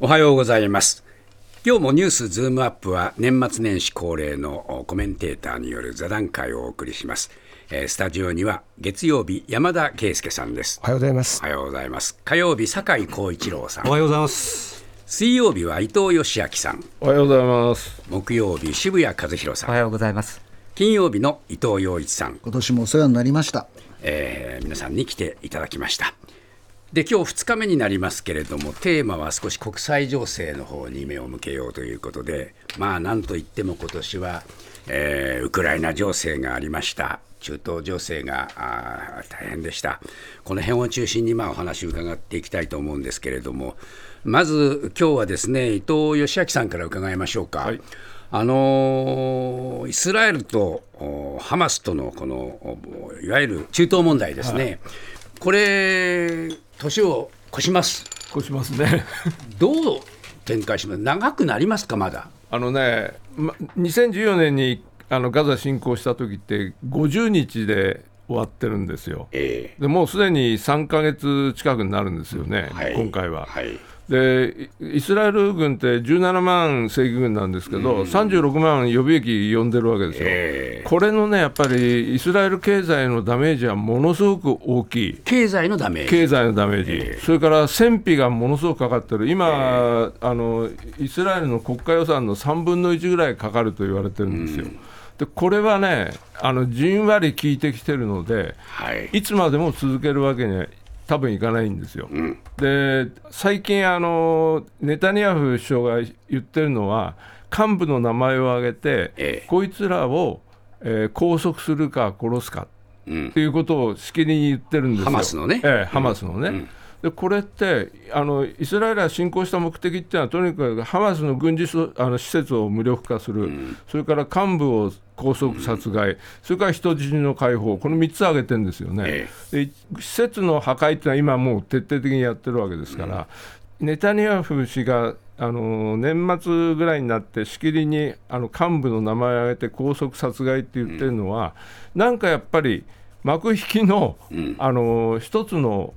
おはようございます。今日もニュースズームアップは年末年始恒例のコメンテーターによる座談会をお送りします、えー、スタジオには月曜日山田圭介さんです。おはようございます。おはようございます。火曜日酒井光一郎さん。おはようございます。水曜日は伊藤義明さん。おはようございます。木曜日渋谷和弘さん。おはようございます。金曜日の伊藤洋一さん。今年もお世話になりました。えー、皆さんに来ていただきましたで今日2日目になりますけれどもテーマは少し国際情勢の方に目を向けようということでまあなんといっても今年は、えー、ウクライナ情勢がありました。中東情勢が大変でした。この辺を中心にまあお話を伺っていきたいと思うんですけれどもまず今日はですね伊藤義明さんから伺いましょうか。はい。あのイスラエルとハマスとのこのいわゆる中東問題ですね、はい、これ、年を越します。越しますね。どう展開します？長くなりますか、まだ。あのね、ま、2014年にあのガザ侵攻した時って50日で終わってるんですよ、えー、でもうすでに3か月近くになるんですよね、はい、今回は。はいでイスラエル軍って17万正規軍なんですけど、うん、36万予備役呼んでるわけですよ、えー、これのね、やっぱりイスラエル経済のダメージはものすごく大きい、経済のダメージ、経済のダメージ、えー、それから戦費がものすごくかかってる、今、えー、あの、イスラエルの国家予算の3分の1ぐらいかかると言われてるんですよ。うん。でこれはねあのじんわり効いてきてるので、はい、いつまでも続けるわけには多分いかないんですよ。うん、で最近あのネタニヤフ首相が言ってるのは幹部の名前を挙げて、ええ、こいつらを、えー、拘束するか殺すかっていうことをしきりに言ってるんですよ。ハマスのね。ええ、ハマスのね。うんでこれってあのイスラエルが侵攻した目的っていうのはとにかくハマスの軍事あの施設を無力化する、うん、それから幹部を拘束、殺害、うん、それから人質の解放、この3つ挙げてるんですよね、ええ、で施設の破壊っていうのは今、もう徹底的にやってるわけですから、うん、ネタニヤフ氏があの年末ぐらいになって、しきりにあの幹部の名前を挙げて拘束、殺害って言ってるのは、なんかやっぱり幕引きの,、あの一つの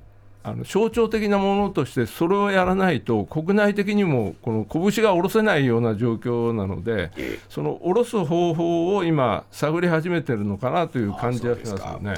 あの象徴的なものとしてそれをやらないと国内的にもこの拳が下ろせないような状況なのでその下ろす方法を今探り始めてるのかなという感じがしますよね。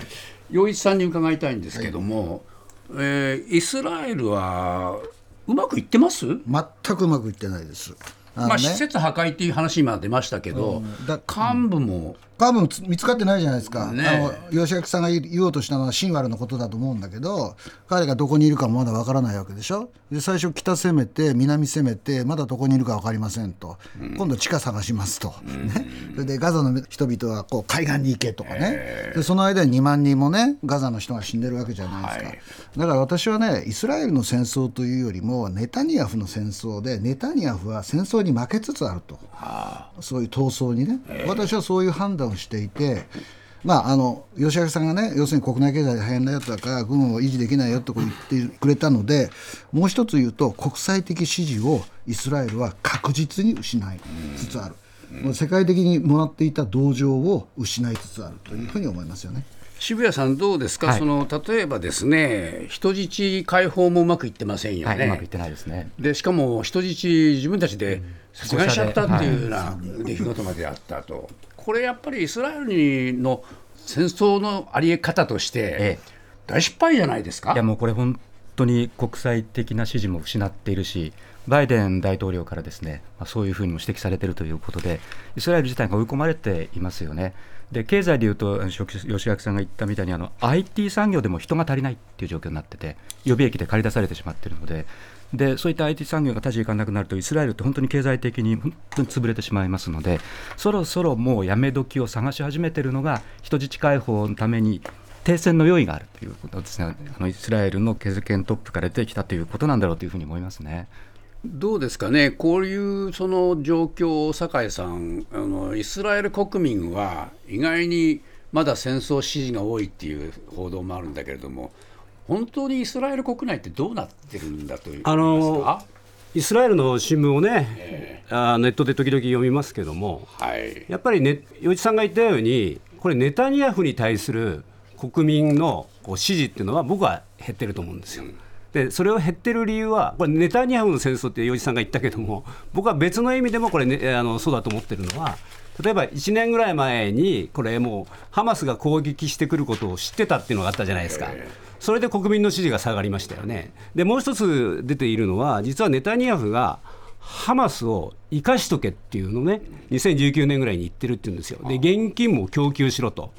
洋一さんに伺いたいんですけども、はい、えー、イスラエルはうまくいってます？全くうまくいってないです。あね、まあ、施設破壊っていう話今出ましたけど、うん、幹部も多分見つかってないじゃないですか、ね、あの吉明さんが言おうとしたのはシンワルのことだと思うんだけど彼がどこにいるかもまだわからないわけでしょ。で最初北攻めて南攻めてまだどこにいるか分かりませんと、うん、今度地下探しますと、うん、ね、それでガザの人々はこう海岸に行けとかね。でその間に2万人もねガザの人が死んでるわけじゃないですか、はい、だから私はねイスラエルの戦争というよりもネタニヤフの戦争でネタニヤフは戦争に負けつつあると、はあ、そういう闘争にね。私はそういう判断をしていて。まあ、あの吉明さんがね要するに国内経済大変なやつだから軍を維持できないよと言ってくれたのでもう一つ言うと国際的支持をイスラエルは確実に失いつつある、もう世界的にもらっていた同情を失いつつあるというふうに思いますよね。渋谷さん、どうですか、はい、その例えばですね、人質解放もうまくいってませんよね、はい、うまくいってないですね。でしかも人質、自分たちで殺害しちゃったっていうような出来事まであったと、これやっぱりイスラエルの戦争のあり方として、大失敗じゃないですか？いやもうこれ本当に国際的な支持も失っているし、バイデン大統領からですね、まあ、そういうふうにも指摘されているということで、イスラエル自体が追い込まれていますよね。で経済でいうと、吉垣さんが言ったみたいにあの、IT 産業でも人が足りないっていう状況になってて、予備役で駆り出されてしまっているので、でそういった IT 産業が立ち行かなくなるとイスラエルって本当に経済的に本当に潰れてしまいますのでそろそろもうやめ時を探し始めているのが人質解放のために停戦の用意があるということですねあのイスラエルの経験トップから出てきたということなんだろうというふうに思いますね。どうですかね、こういうその状況を酒井さんあの、イスラエル国民は意外にまだ戦争支持が多いっていう報道もあるんだけれども、本当にイスラエル国内ってどうなってるんだというあのイスラエルの新聞をね、えー、あネットで時々読みますけども、はい、やっぱり、ね、余一さんが言ったように、これ、ネタニヤフに対する国民のこう支持っていうのは、僕は減ってると思うんですよ。でそれを減ってる理由は、これ、ネタニヤフの戦争って、洋一さんが言ったけども、僕は別の意味でもこれ、ね、あのそうだと思ってるのは、例えば1年ぐらい前に、これもう、ハマスが攻撃してくることを知ってたっていうのがあったじゃないですか。それで国民の支持が下がりましたよね。でもう一つ出ているのは、実はネタニヤフがハマスを生かしとけっていうのね、2019年ぐらいに言ってるっていうんですよ。で、現金も供給しろと。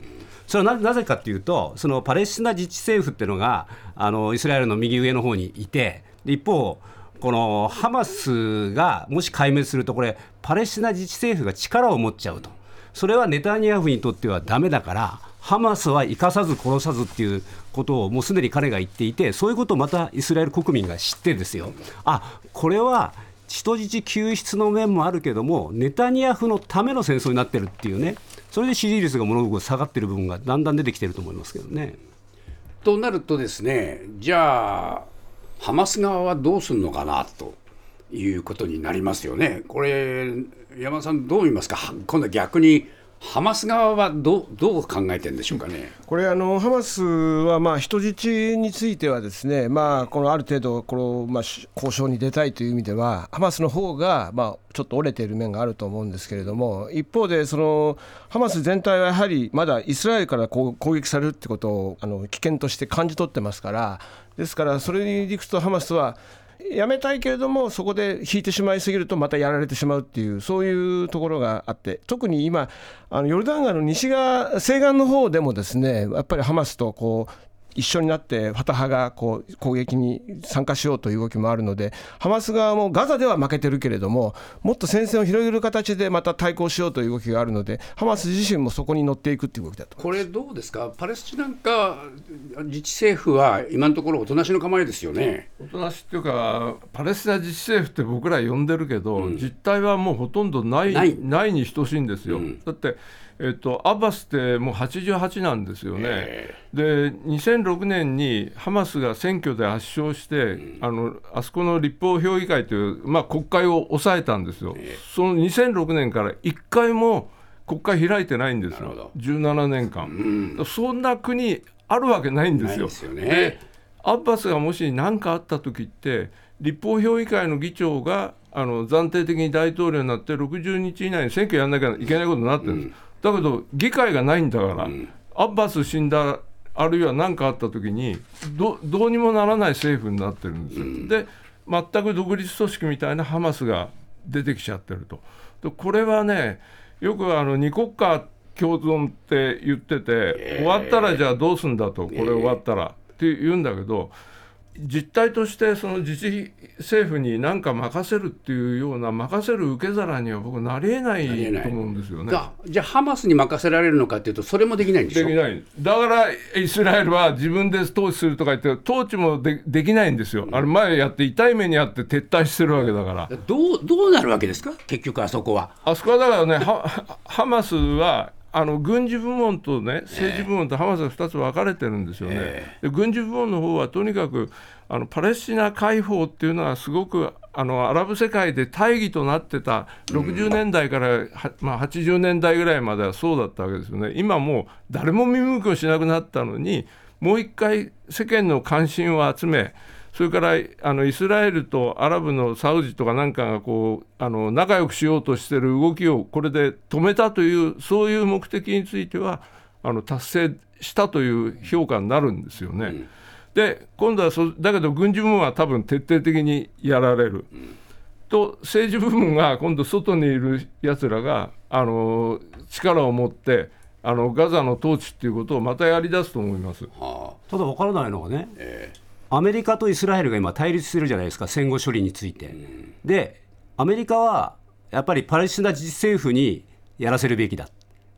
それはなぜかというと、そのパレスチナ自治政府っていうのが、あのイスラエルの右上の方にいて、一方、このハマスがもし壊滅すると、これ、パレスチナ自治政府が力を持っちゃうと、それはネタニヤフにとってはだめだから、ハマスは生かさず殺さずっていうことをもうすでに彼が言っていて、そういうことをまたイスラエル国民が知ってですよ、あこれは人質救出の面もあるけども、ネタニヤフのための戦争になってるっていうね、それで支持率がものすごく下がってる部分がだんだん出てきてると思いますけどね。となるとですね、じゃあ、ハマス側はどうするのかなということになりますよね。これ、山田さん、どう見ますか、今度逆にハマス側はどどう考えてるんでしょうかね？これあの、ハマスはまあ人質については、ですね、まあ、このある程度この、まあ、交渉に出たいという意味では、ハマスの方がまがちょっと折れている面があると思うんですけれども、一方でその、ハマス全体はやはりまだイスラエルから攻撃されるってことをあの危険として感じ取ってますから、ですから、それにいくと、ハマスは、やめたいけれども、そこで引いてしまいすぎると、またやられてしまうっていう、そういうところがあって、特に今、あのヨルダン川の西側、西岸の方でも、ですねやっぱりハマスとこう一緒になってファタハがこう攻撃に参加しようという動きもあるのでハマス側もガザでは負けてるけれどももっと戦線を広げる形でまた対抗しようという動きがあるのでハマス自身もそこに乗っていくという動きだとこれどうですか？パレスチナか自治政府は今のところおとなしの構えですよね。おとなしっていうかパレスチナ自治政府って僕ら呼んでるけど、うん、実態はもうほとんどない。ないに等しいんですよ、うん、だってえっと、アッバスってもう88なんですよね、で2006年にハマスが選挙で圧勝して、うん、あのあそこの立法評議会という、まあ、国会を抑えたんですよ、その2006年から1回も国会開いてないんですよ、17年間、うん、そんな国あるわけないんですよ。ですよね、アッバスがもし何かあった時って立法評議会の議長があの暫定的に大統領になって60日以内に選挙やらなきゃいけないことになってるんです。うんだけど議会がないんだから、うん、アッバス死んだあるいは何かあった時にどどうにもならない政府になってるんですよ。うん、で全く独立組織みたいなハマスが出てきちゃってると。でこれはねよくあの二国家共存って言ってて、えー、終わったらじゃあどうすんだとこれ終わったら、って言うんだけど。実態としてその自治政府に何か任せるっていうような任せる受け皿には僕なりえないと思うんですよね。じゃあハマスに任せられるのかっていうとそれもできないんでしょ？できない。だからイスラエルは自分で統治するとか言って統治もでできないんですよ、うん、あれ前やって痛い目にあって撤退してるわけだから。どうどうなるわけですか？結局あそこは。あそこはだからねハマスはあの軍事部門とね政治部門とハマスが2つ分かれてるんですよね。えー、で軍事部門の方はとにかくあのパレスチナ解放っていうのはすごくあのアラブ世界で大義となってた60年代から、まあ、80年代ぐらいまではそうだったわけですよね。今もう誰も見向きをしなくなったのにもう一回世間の関心を集めそれからあのイスラエルとアラブのサウジとかなんかがこうあの仲良くしようとしてる動きをこれで止めたというそういう目的についてはあの達成したという評価になるんですよね。うん、で今度はそだけど軍事部門は多分徹底的にやられる。うん、と政治部門が今度外にいるやつらがあの力を持ってあのガザの統治っていうことをまたやりだすと思います。はあ、ただ分からないのはね、えーアメリカとイスラエルが今対立してるじゃないですか戦後処理について。でアメリカはやっぱりパレスチナ自治政府にやらせるべきだ。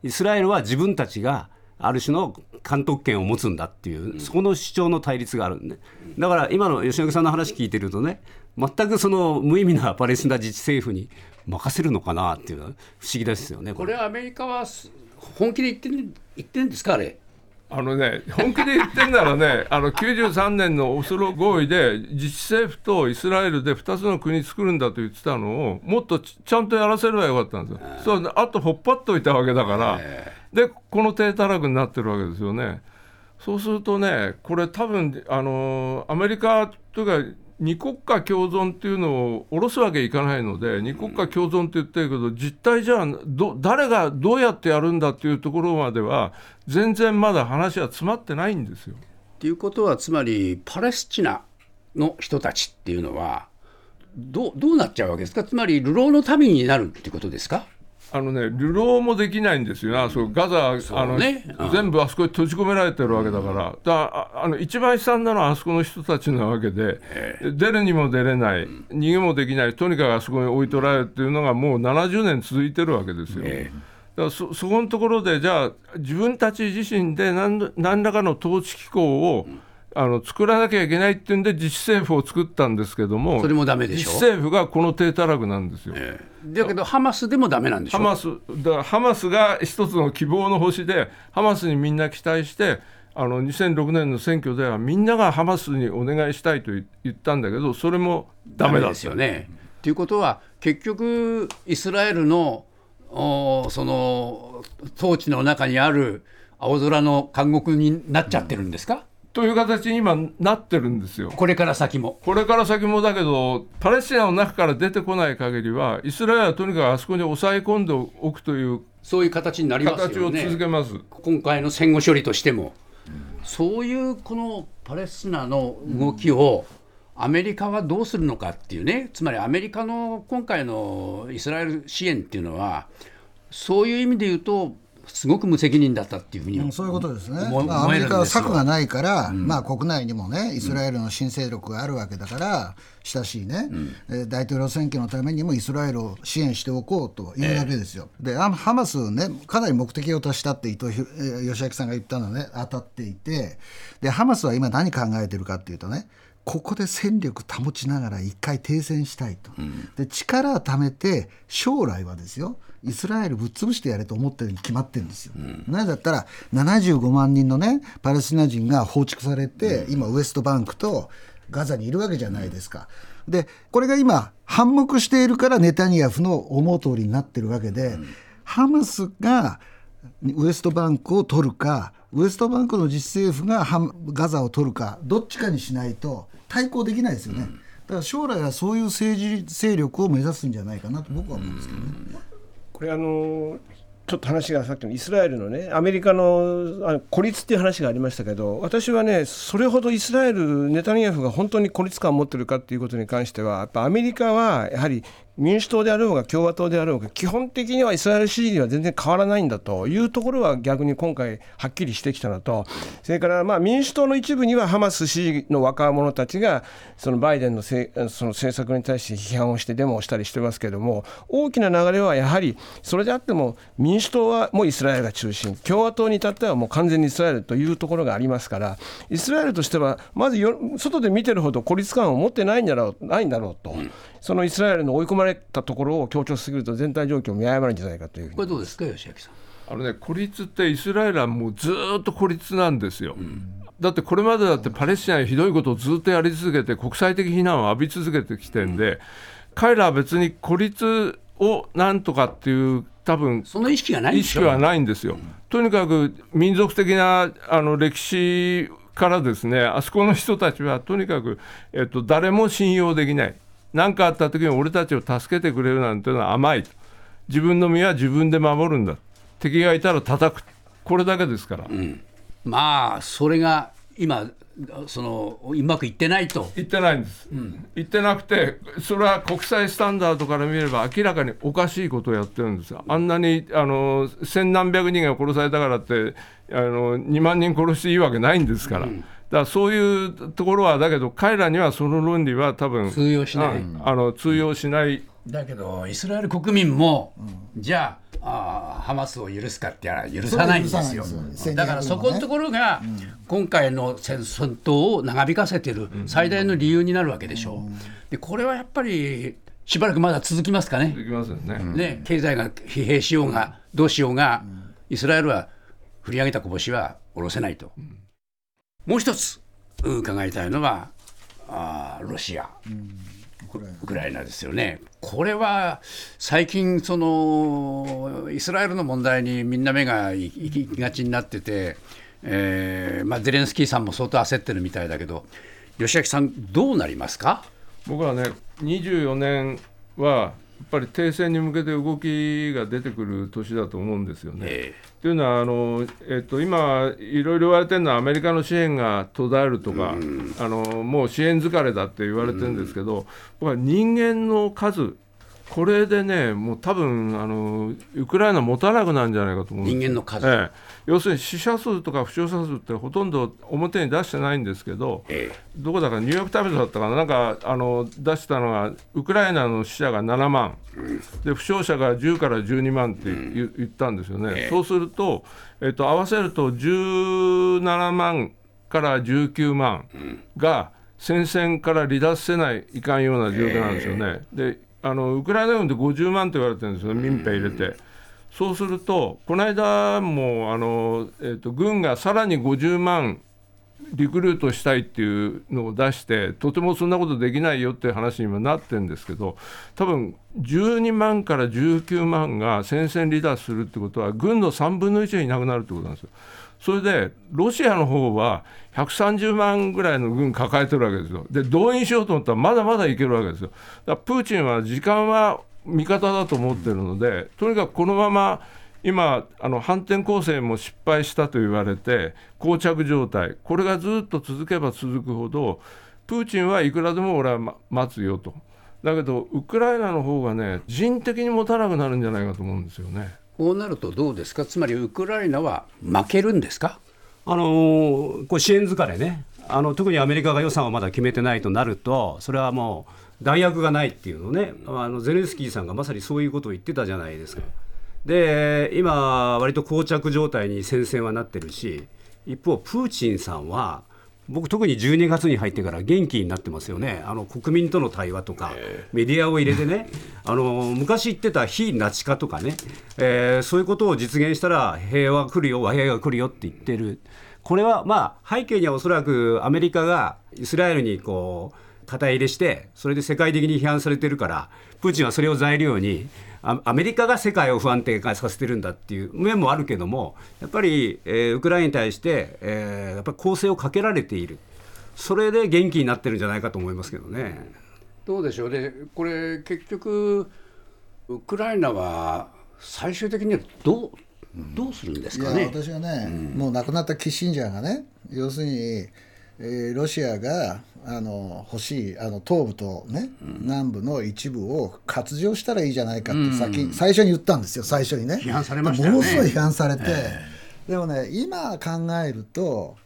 イスラエルは自分たちがある種の監督権を持つんだっていう、そこの主張の対立があるんで、だから今の吉永さんの話聞いてるとね、全くその無意味なパレスチナ自治政府に任せるのかなっていうのは不思議ですよねこれ。はアメリカは本気で言ってる言ってるんですか、あれ？あのね、本気で言ってんならね、あの93年のオスロ合意で、自治政府とイスラエルで2つの国作るんだと言ってたのを、もっとちゃんとやらせればよかったんですよ。そうあとほっぱっといたわけだから、で、この低たらくになってるわけですよね。そうするとね、これ、多分あのアメリカというか、二国家共存っていうのを下ろすわけいかないので、二国家共存って言ってるけど、実態じゃあど、誰がどうやってやるんだっていうところまでは、全然まだ話は詰まってないんですよ。ということは、つまりパレスチナの人たちっていうのは、どうどうなっちゃうわけですか、つまり流浪の民になるっていうことですか？あのね、流浪もできないんですよ、あそガザ、あのねうん。全部あそこに閉じ込められてるわけだから、だああの一番悲惨なのはあそこの人たちなわけで、出るにも出れない、逃げもできない、とにかくあそこに置いとられるっていうのが、もう70年続いてるわけですよ。えだからそそこのところで、じゃあ、自分たち自身で何何らかの統治機構を、あの作らなきゃいけないっていうんで、自治政府を作ったんですけども、それもダメでしょ？自治政府がこの低たらくなんですよ。えだけど、ハマスでもダメなんでしょ？ハマスだからハマスが一つの希望の星で、ハマスにみんな期待して、あの2006年の選挙では、みんながハマスにお願いしたいと言言ったんだけど、それもダメだですよね。ということは、結局、イスラエルのおその統治の中にある青空の監獄になっちゃってるんですか、という形に今、なってるんですよ。これから先も。これから先もだけど、パレスチナの中から出てこない限りは、イスラエルはとにかくあそこに抑え込んでおくというそういう形になります形をよね。続けます。今回の戦後処理としても、そういうこのパレスチナの動きを、アメリカはどうするのかっていうね、つまりアメリカの今回のイスラエル支援っていうのは、そういう意味で言うと、すごく無責任だったっていうふうにうんそういうことですね、アメリカは策がい。ないから、まあ、国内にもね、イスラエルの新勢力があるわけだから、親しいね、えー大統領選挙のためにもイスラエルを支援しておこうというだけですよ。で、あハマスね、かなり目的を達したって伊藤義明さんが言ったのはね、当たっていて、で、ハマスは今、何考えてるかっていうとね、ここで戦力保ちながら一回停戦したいと、で力を貯めて将来はですよイスラエルぶっ潰してやれと思ってるに決まってるんですよ。なぜだったら75万人のねパレスチナ人が放逐されて、今ウエストバンクとガザにいるわけじゃないですか。でこれが今反目しているからネタニヤフの思う通りになってるわけで、ハマスがウエストバンクを取るかウエストバンクの自治政府がガザを取るかどっちかにしないと対抗できないですよね、だから将来はそういう政治勢力を目指すんじゃないかなと僕は思うんですけどね。これあのちょっと話がさっきのイスラエルのねアメリカのあの孤立っていう話がありましたけど私はねそれほどイスラエルネタニヤフが本当に孤立感を持ってるかっていうことに関してはやっぱアメリカはやはり民主党であろうが共和党であろうが基本的にはイスラエル支持は全然変わらないんだというところは逆に今回はっきりしてきたのと。それからまあ民主党の一部にはハマス支持の若者たちがそのバイデンのせその政策に対して批判をしてデモをしたりしてますけども大きな流れはやはりそれであっても民主党はもうイスラエルが中心。共和党に至ってはもう完全にイスラエルというところがありますからイスラエルとしてはまずよ外で見てるほど孤立感を持ってないんだろうないんだろうと、そのイスラエルの追い込まれたところを強調しすぎると全体状況を見誤るんじゃないかというふうにこれどうですか、吉明さん？あのね、孤立ってイスラエルはもうずーっと孤立なんですよ。だってこれまでだってパレスチナにひどいことをずっとやり続けて国際的非難を浴び続けてきてんで、彼らは別に孤立をなんとかっていう多分その意識がない意識はないんですよ。とにかく民族的なあの歴史からですね、あそこの人たちはとにかく、えっと、誰も信用できない。何かあった時に俺たちを助けてくれるなんていうのは甘いと。自分の身は自分で守るんだ。敵がいたら叩く。これだけですから。まあ、それが今、そのうまくいってないと。言ってないんです、言ってなくて、それは国際スタンダードから見れば明らかにおかしいことをやってるんですよ、あんなにあの千何百人が殺されたからってあの、2万人殺していいわけないんですから、だからそういうところは、だけど、彼らにはその論理は多分通用しない。うんあの通用しない。だけど、イスラエル国民も、じゃああー、ハマスを許すかってやら許さないんですよ。それは許さないですよ。だからそこのところが、今回の戦戦闘を長引かせてる最大の理由になるわけでしょう。でこれはやっぱりしばらくまだ続きますかね。できますよね、ね経済が疲弊しようが、どうしようが、イスラエルは振り上げた拳は下ろせないと。もう一つうん伺いたいのは、あーロシア。ウクライナですよね。これは最近そのイスラエルの問題にみんな目が行きがちになってて、えーまあ、ゼレンスキーさんも相当焦ってるみたいだけど、吉明さん、どうなりますか？僕はね、24年はやっぱり停戦に向けて動きが出てくる年だと思うんですよね。えというのはあの、えっと、今、いろいろ言われてるのは、アメリカの支援が途絶えるとか、あのもう支援疲れだって言われてるんですけど、僕は人間の数、これでね、もう多分あのウクライナ持たなくなるんじゃないかと思う人間の数、ええ、要するに死者数とか負傷者数ってほとんど表に出してないんですけど、えどこだかニューヨーク・タイムズだったかな、なんかあの出したのが、ウクライナの死者が7万、で負傷者が10から12万って言,、言ったんですよね、ええ。そうすると、えっと、合わせると17万から19万が戦線から離脱せないいかんような状況なんですよね。であのウクライナ軍で50万と言われてるんですよ、民兵入れて。そうすると、この間もあの、えっと軍がさらに50万リクルートしたいっていうのを出して、とてもそんなことできないよっていう話に今なってるんですけど、多分12万から19万が戦線離脱するってことは、軍の3分の1がいなくなるってことなんですよ。それで、ロシアの方は130万ぐらいの軍抱えてるわけですよ。で、動員しようと思ったら、まだまだいけるわけですよ。だからプーチンは時間は味方だと思ってるので、とにかくこのまま今、あの反転攻勢も失敗したと言われて、膠着状態、これがずっと続けば続くほど、プーチンはいくらでも俺は待つよと。だけど、ウクライナの方がね、人的に持たなくなるんじゃないかと思うんですよね。こうなるとどうですか、つまりウクライナは負けるんですか？あのーこれ支援疲れね。あの、特にアメリカが予算をまだ決めてないとなると、それはもう弾薬がないっていうのね、あのゼレンスキーさんがまさにそういうことを言ってたじゃないですか。で、今、割と膠着状態に戦線はなってるし、一方、プーチンさんは、僕、特に12月に入ってから元気になってますよね、あの国民との対話とか、メディアを入れてね、あの昔言ってた非ナチ化とかね、えーそういうことを実現したら平和来るよ、和平が来るよって言ってる、これはまあ背景にはおそらくアメリカがイスラエルにこう肩入れして、それで世界的に批判されてるから、プーチンはそれを材料に、あアメリカが世界を不安定化させてるんだっていう面もあるけども、やっぱり、えーウクライナに対して、えーやっぱり攻勢をかけられている、それで元気になってるんじゃないかと思いますけどね。どうでしょうね、これ、結局、ウクライナは最終的にはどうどうするんですいやかね。私はね、もう亡くなったキッシンジャーがね要するに、えーロシアがあの欲しいあの東部と、ね南部の一部を割譲したらいいじゃないかって先、最初に言ったんですよ最初にね。批判されましたよね。ものすごい批判されて、でもね今考えると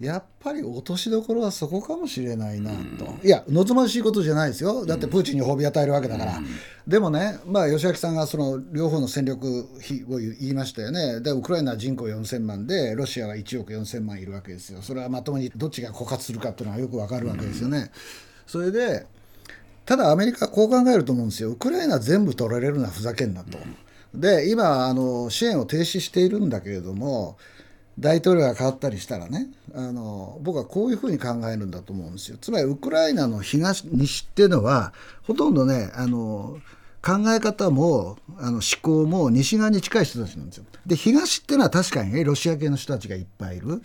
やっぱり落としどころはそこかもしれないなと、いや望ましいことじゃないですよ。だってプーチンに褒美与えるわけだから、でもね、まあ、吉明さんがその両方の戦力比を言いましたよね。でウクライナは人口4000万でロシアは1億4000万いるわけですよ。それはまともにどっちが枯渇するかっていうのはよくわかるわけですよね、それでただアメリカはこう考えると思うんですよ、ウクライナ全部取られるのはふざけんなと。で、今あの、支援を停止しているんだけれども、大統領が変わったりしたらね、あの僕はこういうふうに考えるんだと思うんですよ。つまり、ウクライナの東西っていうのは、ほとんどね、あの考え方もあの思考も西側に近い人たちなんですよ。で、東っていうのは確かにね、ロシア系の人たちがいっぱいいる。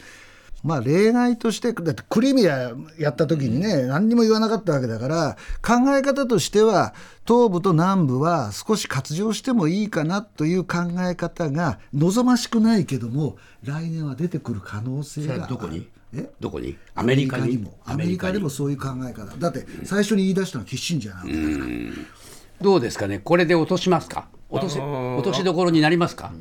まあ例外として、だってクリミアやった時にね、何にも言わなかったわけだから、考え方としては、東部と南部は少し割譲してもいいかなという考え方が望ましくないけども、来年は出てくる可能性がある。はどこに？え？どこに？アメリカに？も。アメリカでもそういう考え方。だって最初に言い出したのはキッシンジャーなわけだから。どうですかね、これで落としますか、落とせあのー。落としどころになりますか、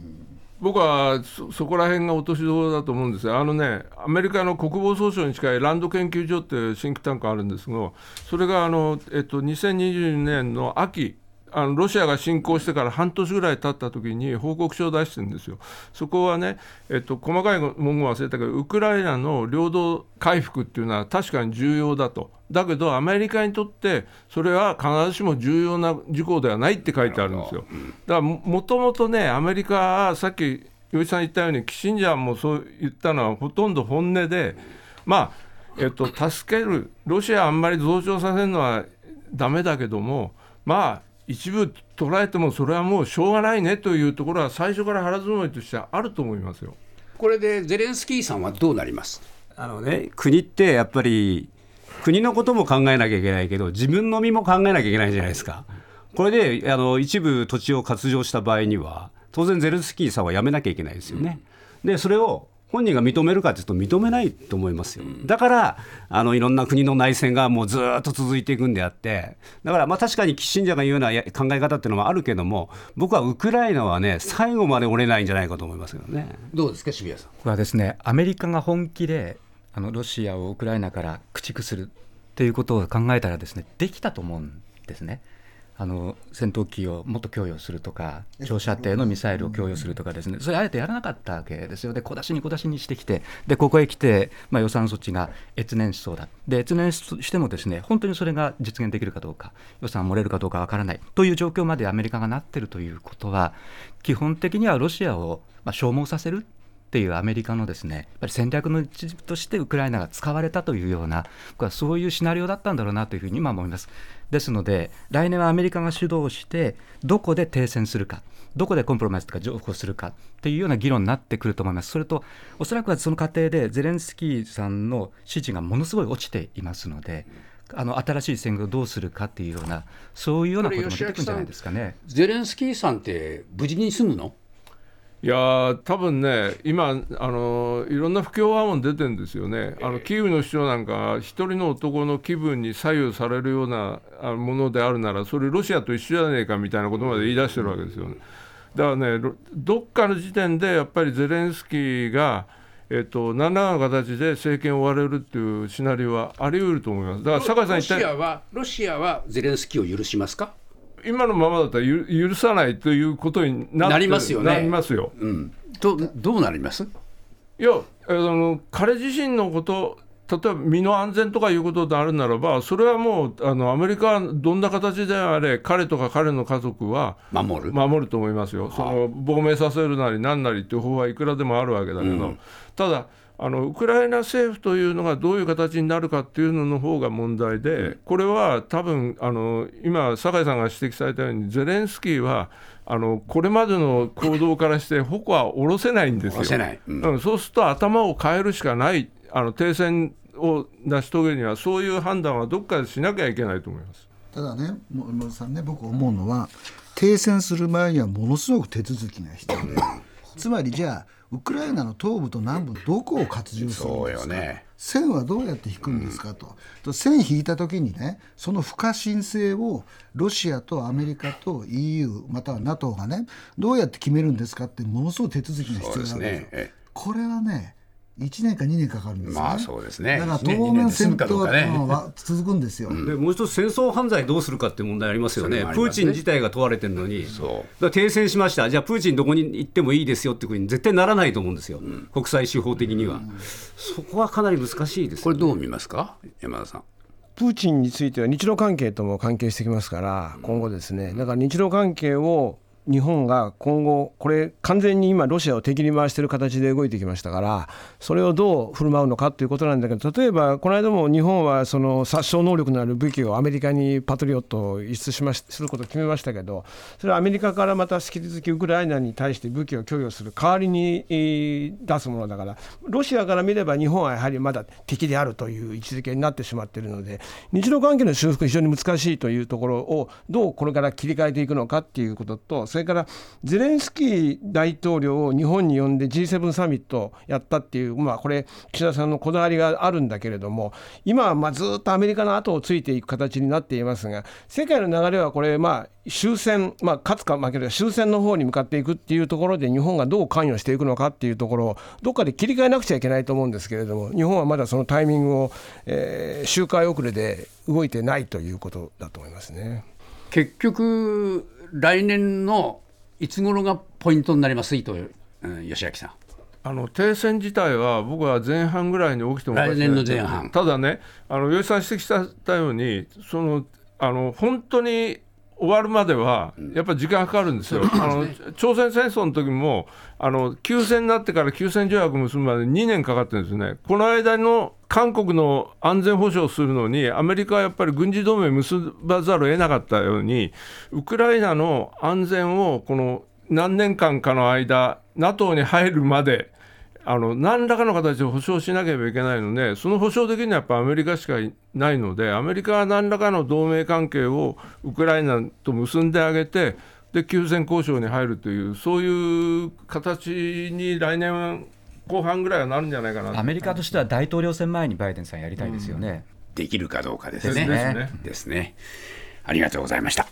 僕はそそこら辺が落としどころだと思うんですよ、あのね、アメリカの国防総省に近いランド研究所っていうシンクタンクあるんですが、それがあの、えっと、2022年の秋、あのロシアが侵攻してから半年ぐらい経った時に報告書を出してるんですよ。そこはね、えっと、細かい文言忘れたけど、ウクライナの領土回復っていうのは確かに重要だと。だけど、アメリカにとって、それは必ずしも重要な事項ではないって書いてあるんですよ。だからももともとね、アメリカはさっき、余一さん言ったように、キッシンジャーもそう言ったのは、ほとんど本音で、まあ、えっと、助ける、ロシアあんまり増長させるのはだめだけども、まあ、一部捉えても、それはもうしょうがないねというところは、最初から腹積もりとしてはあると思いますよ。これでゼレンスキーさんはどうなります？あのね、国ってやっぱり、国のことも考えなきゃいけないけど、自分の身も考えなきゃいけないじゃないですか。これであの一部土地を割譲した場合には、当然、ゼレンスキーさんは辞めなきゃいけないですよね。でそれを本人が認めるかというと認めないと思いますよ。だからあのいろんな国の内戦がもうずっと続いていくんであってだからまあ確かにキッシンジャーが言うようなや考え方っていうのはあるけども僕はウクライナはね最後まで折れないんじゃないかと思いますよね。どうですか渋谷さん？これはですねアメリカが本気であのロシアをウクライナから駆逐するっていうことを考えたらですねできたと思うんですね。あの戦闘機をもっと供与するとか、長射程のミサイルを供与するとか、ですね。それあえてやらなかったわけですよ、で小出しに小出しにしてきて、でここへ来て、まあ、予算措置が越年しそうだ、で越年しても、ですね本当にそれが実現できるかどうか、予算漏れるかどうかわからない。という状況までアメリカがなっているということは、基本的にはロシアをまあ消耗させるっていうアメリカのですねやっぱり戦略の一部としてウクライナが使われたというような、僕はそういうシナリオだったんだろうなというふうに今思います。ですので、来年はアメリカが主導して、どこで停戦するか、どこでコンプロマイズとか譲歩するかっていうような議論になってくると思います。それと、おそらくはその過程でゼレンスキーさんの支持がものすごい落ちていますので。あの新しい戦後をどうするかっていうような、そういうようなことも出てくるんじゃないですかね。ゼレンスキーさんって無事に住むの？いやー多分ね、今、あのいろんな不協和音出てるんですよね、あのキーウの市長なんか、一人の男の気分に左右されるようなあものであるなら、それ、ロシアと一緒じゃねえかみたいなことまで言い出してるわけですよね。だからね、ろどっかの時点でやっぱりゼレンスキーが、えっと、何らかの形で政権を追われるっていうシナリオはあり得ると思います。だから酒井さんロシアはロシアはゼレンスキーを許しますか、今のままだったらゆ許さないということになりますよね。なりますよ。うん、とどうなります？いやあの彼自身のこと例えば身の安全とかいうことであるならばそれはもうあのアメリカはどんな形であれ彼とか彼の家族は守る、守ると思いますよ、その亡命させるなりなんなりっていう方はいくらでもあるわけだけど、ただあのウクライナ政府というのがどういう形になるかっていうのの方が問題で、これは多分あの今、酒井さんが指摘されたように、ゼレンスキーはあのこれまでの行動からして、矛は下ろせないんですよ。そうすると頭を変えるしかない、あの停戦を成し遂げるには、そういう判断はどっかでしなきゃいけないと思います。ただね森本さんね僕思うのは停戦する前にはものすごく手続きが必要でつまりじゃあウクライナの東部と南部どこを割譲するんですか、よね。線はどうやって引くんですかと,、と線引いた時にねその不可侵性をロシアとアメリカと EU または NATO がねどうやって決めるんですかってものすごい手続きが必要なんですよ。ですね。え。これはね1年か2年かかるんですよね。まあそうですね。だから当面戦闘はは続くんですよ、でもう一つ、戦争犯罪どうするかっていう問題ありますよね、ね。プーチン自体が問われてるのに、停戦しました、じゃあプーチンどこに行ってもいいですよっていうふうに絶対ならないと思うんですよ、国際司法的には、そこはかなり難しいですこれどう見ますか山田さん。プーチンについては日露関係とも関係してきますから今後ですね。だから日露関係を日本が今後これ完全に今ロシアを敵に回している形で動いてきましたからそれをどう振る舞うのかということなんだけど例えばこの間も日本はその殺傷能力のある武器をアメリカにパトリオットを輸出しましすることを決めましたけどそれはアメリカからまた引き続きウクライナに対して武器を供与する代わりに出すものだからロシアから見れば日本はやはりまだ敵であるという位置づけになってしまっているので日露関係の修復非常に難しいというところをどうこれから切り替えていくのかっていうこととそそれからゼレンスキー大統領を日本に呼んで G7 サミットやったっていう、まあ、これ岸田さんのこだわりがあるんだけれども今はまあずっとアメリカの後をついていく形になっていますが世界の流れはこれまあ終戦、まあ、勝つか負けるか終戦の方に向かっていくっていうところで日本がどう関与していくのかっていうところをどっかで切り替えなくちゃいけないと思うんですけれども日本はまだそのタイミングを、えー周回遅れで動いてないということだと思いますね。結局来年のいつ頃がポイントになります？伊藤、うん、吉明さん。あの停戦自体は僕は前半ぐらいに起きても来年の前半。ただねあの吉井さん指摘したようにそのあの本当に終わるまではやっぱり時間がかかるんですよ、あの朝鮮戦争の時もあの休戦になってから休戦条約を結ぶまで2年かかってるんですね、この間の韓国の安全保障をするのに、アメリカはやっぱり軍事同盟を結ばざるを得なかったように、ウクライナの安全をこの何年間かの間、NATO に入るまで、あの何らかの形で保証しなければいけないので、その保証的にはやっぱアメリカしかいないので、アメリカは何らかの同盟関係をウクライナと結んであげて、で休戦交渉に入るという、そういう形に来年後半ぐらいはなるんじゃないかなアメリカとしては大統領選前にバイデンさんやりたいですよね。できるかどうかですですね。ねですね。ありがとうございました。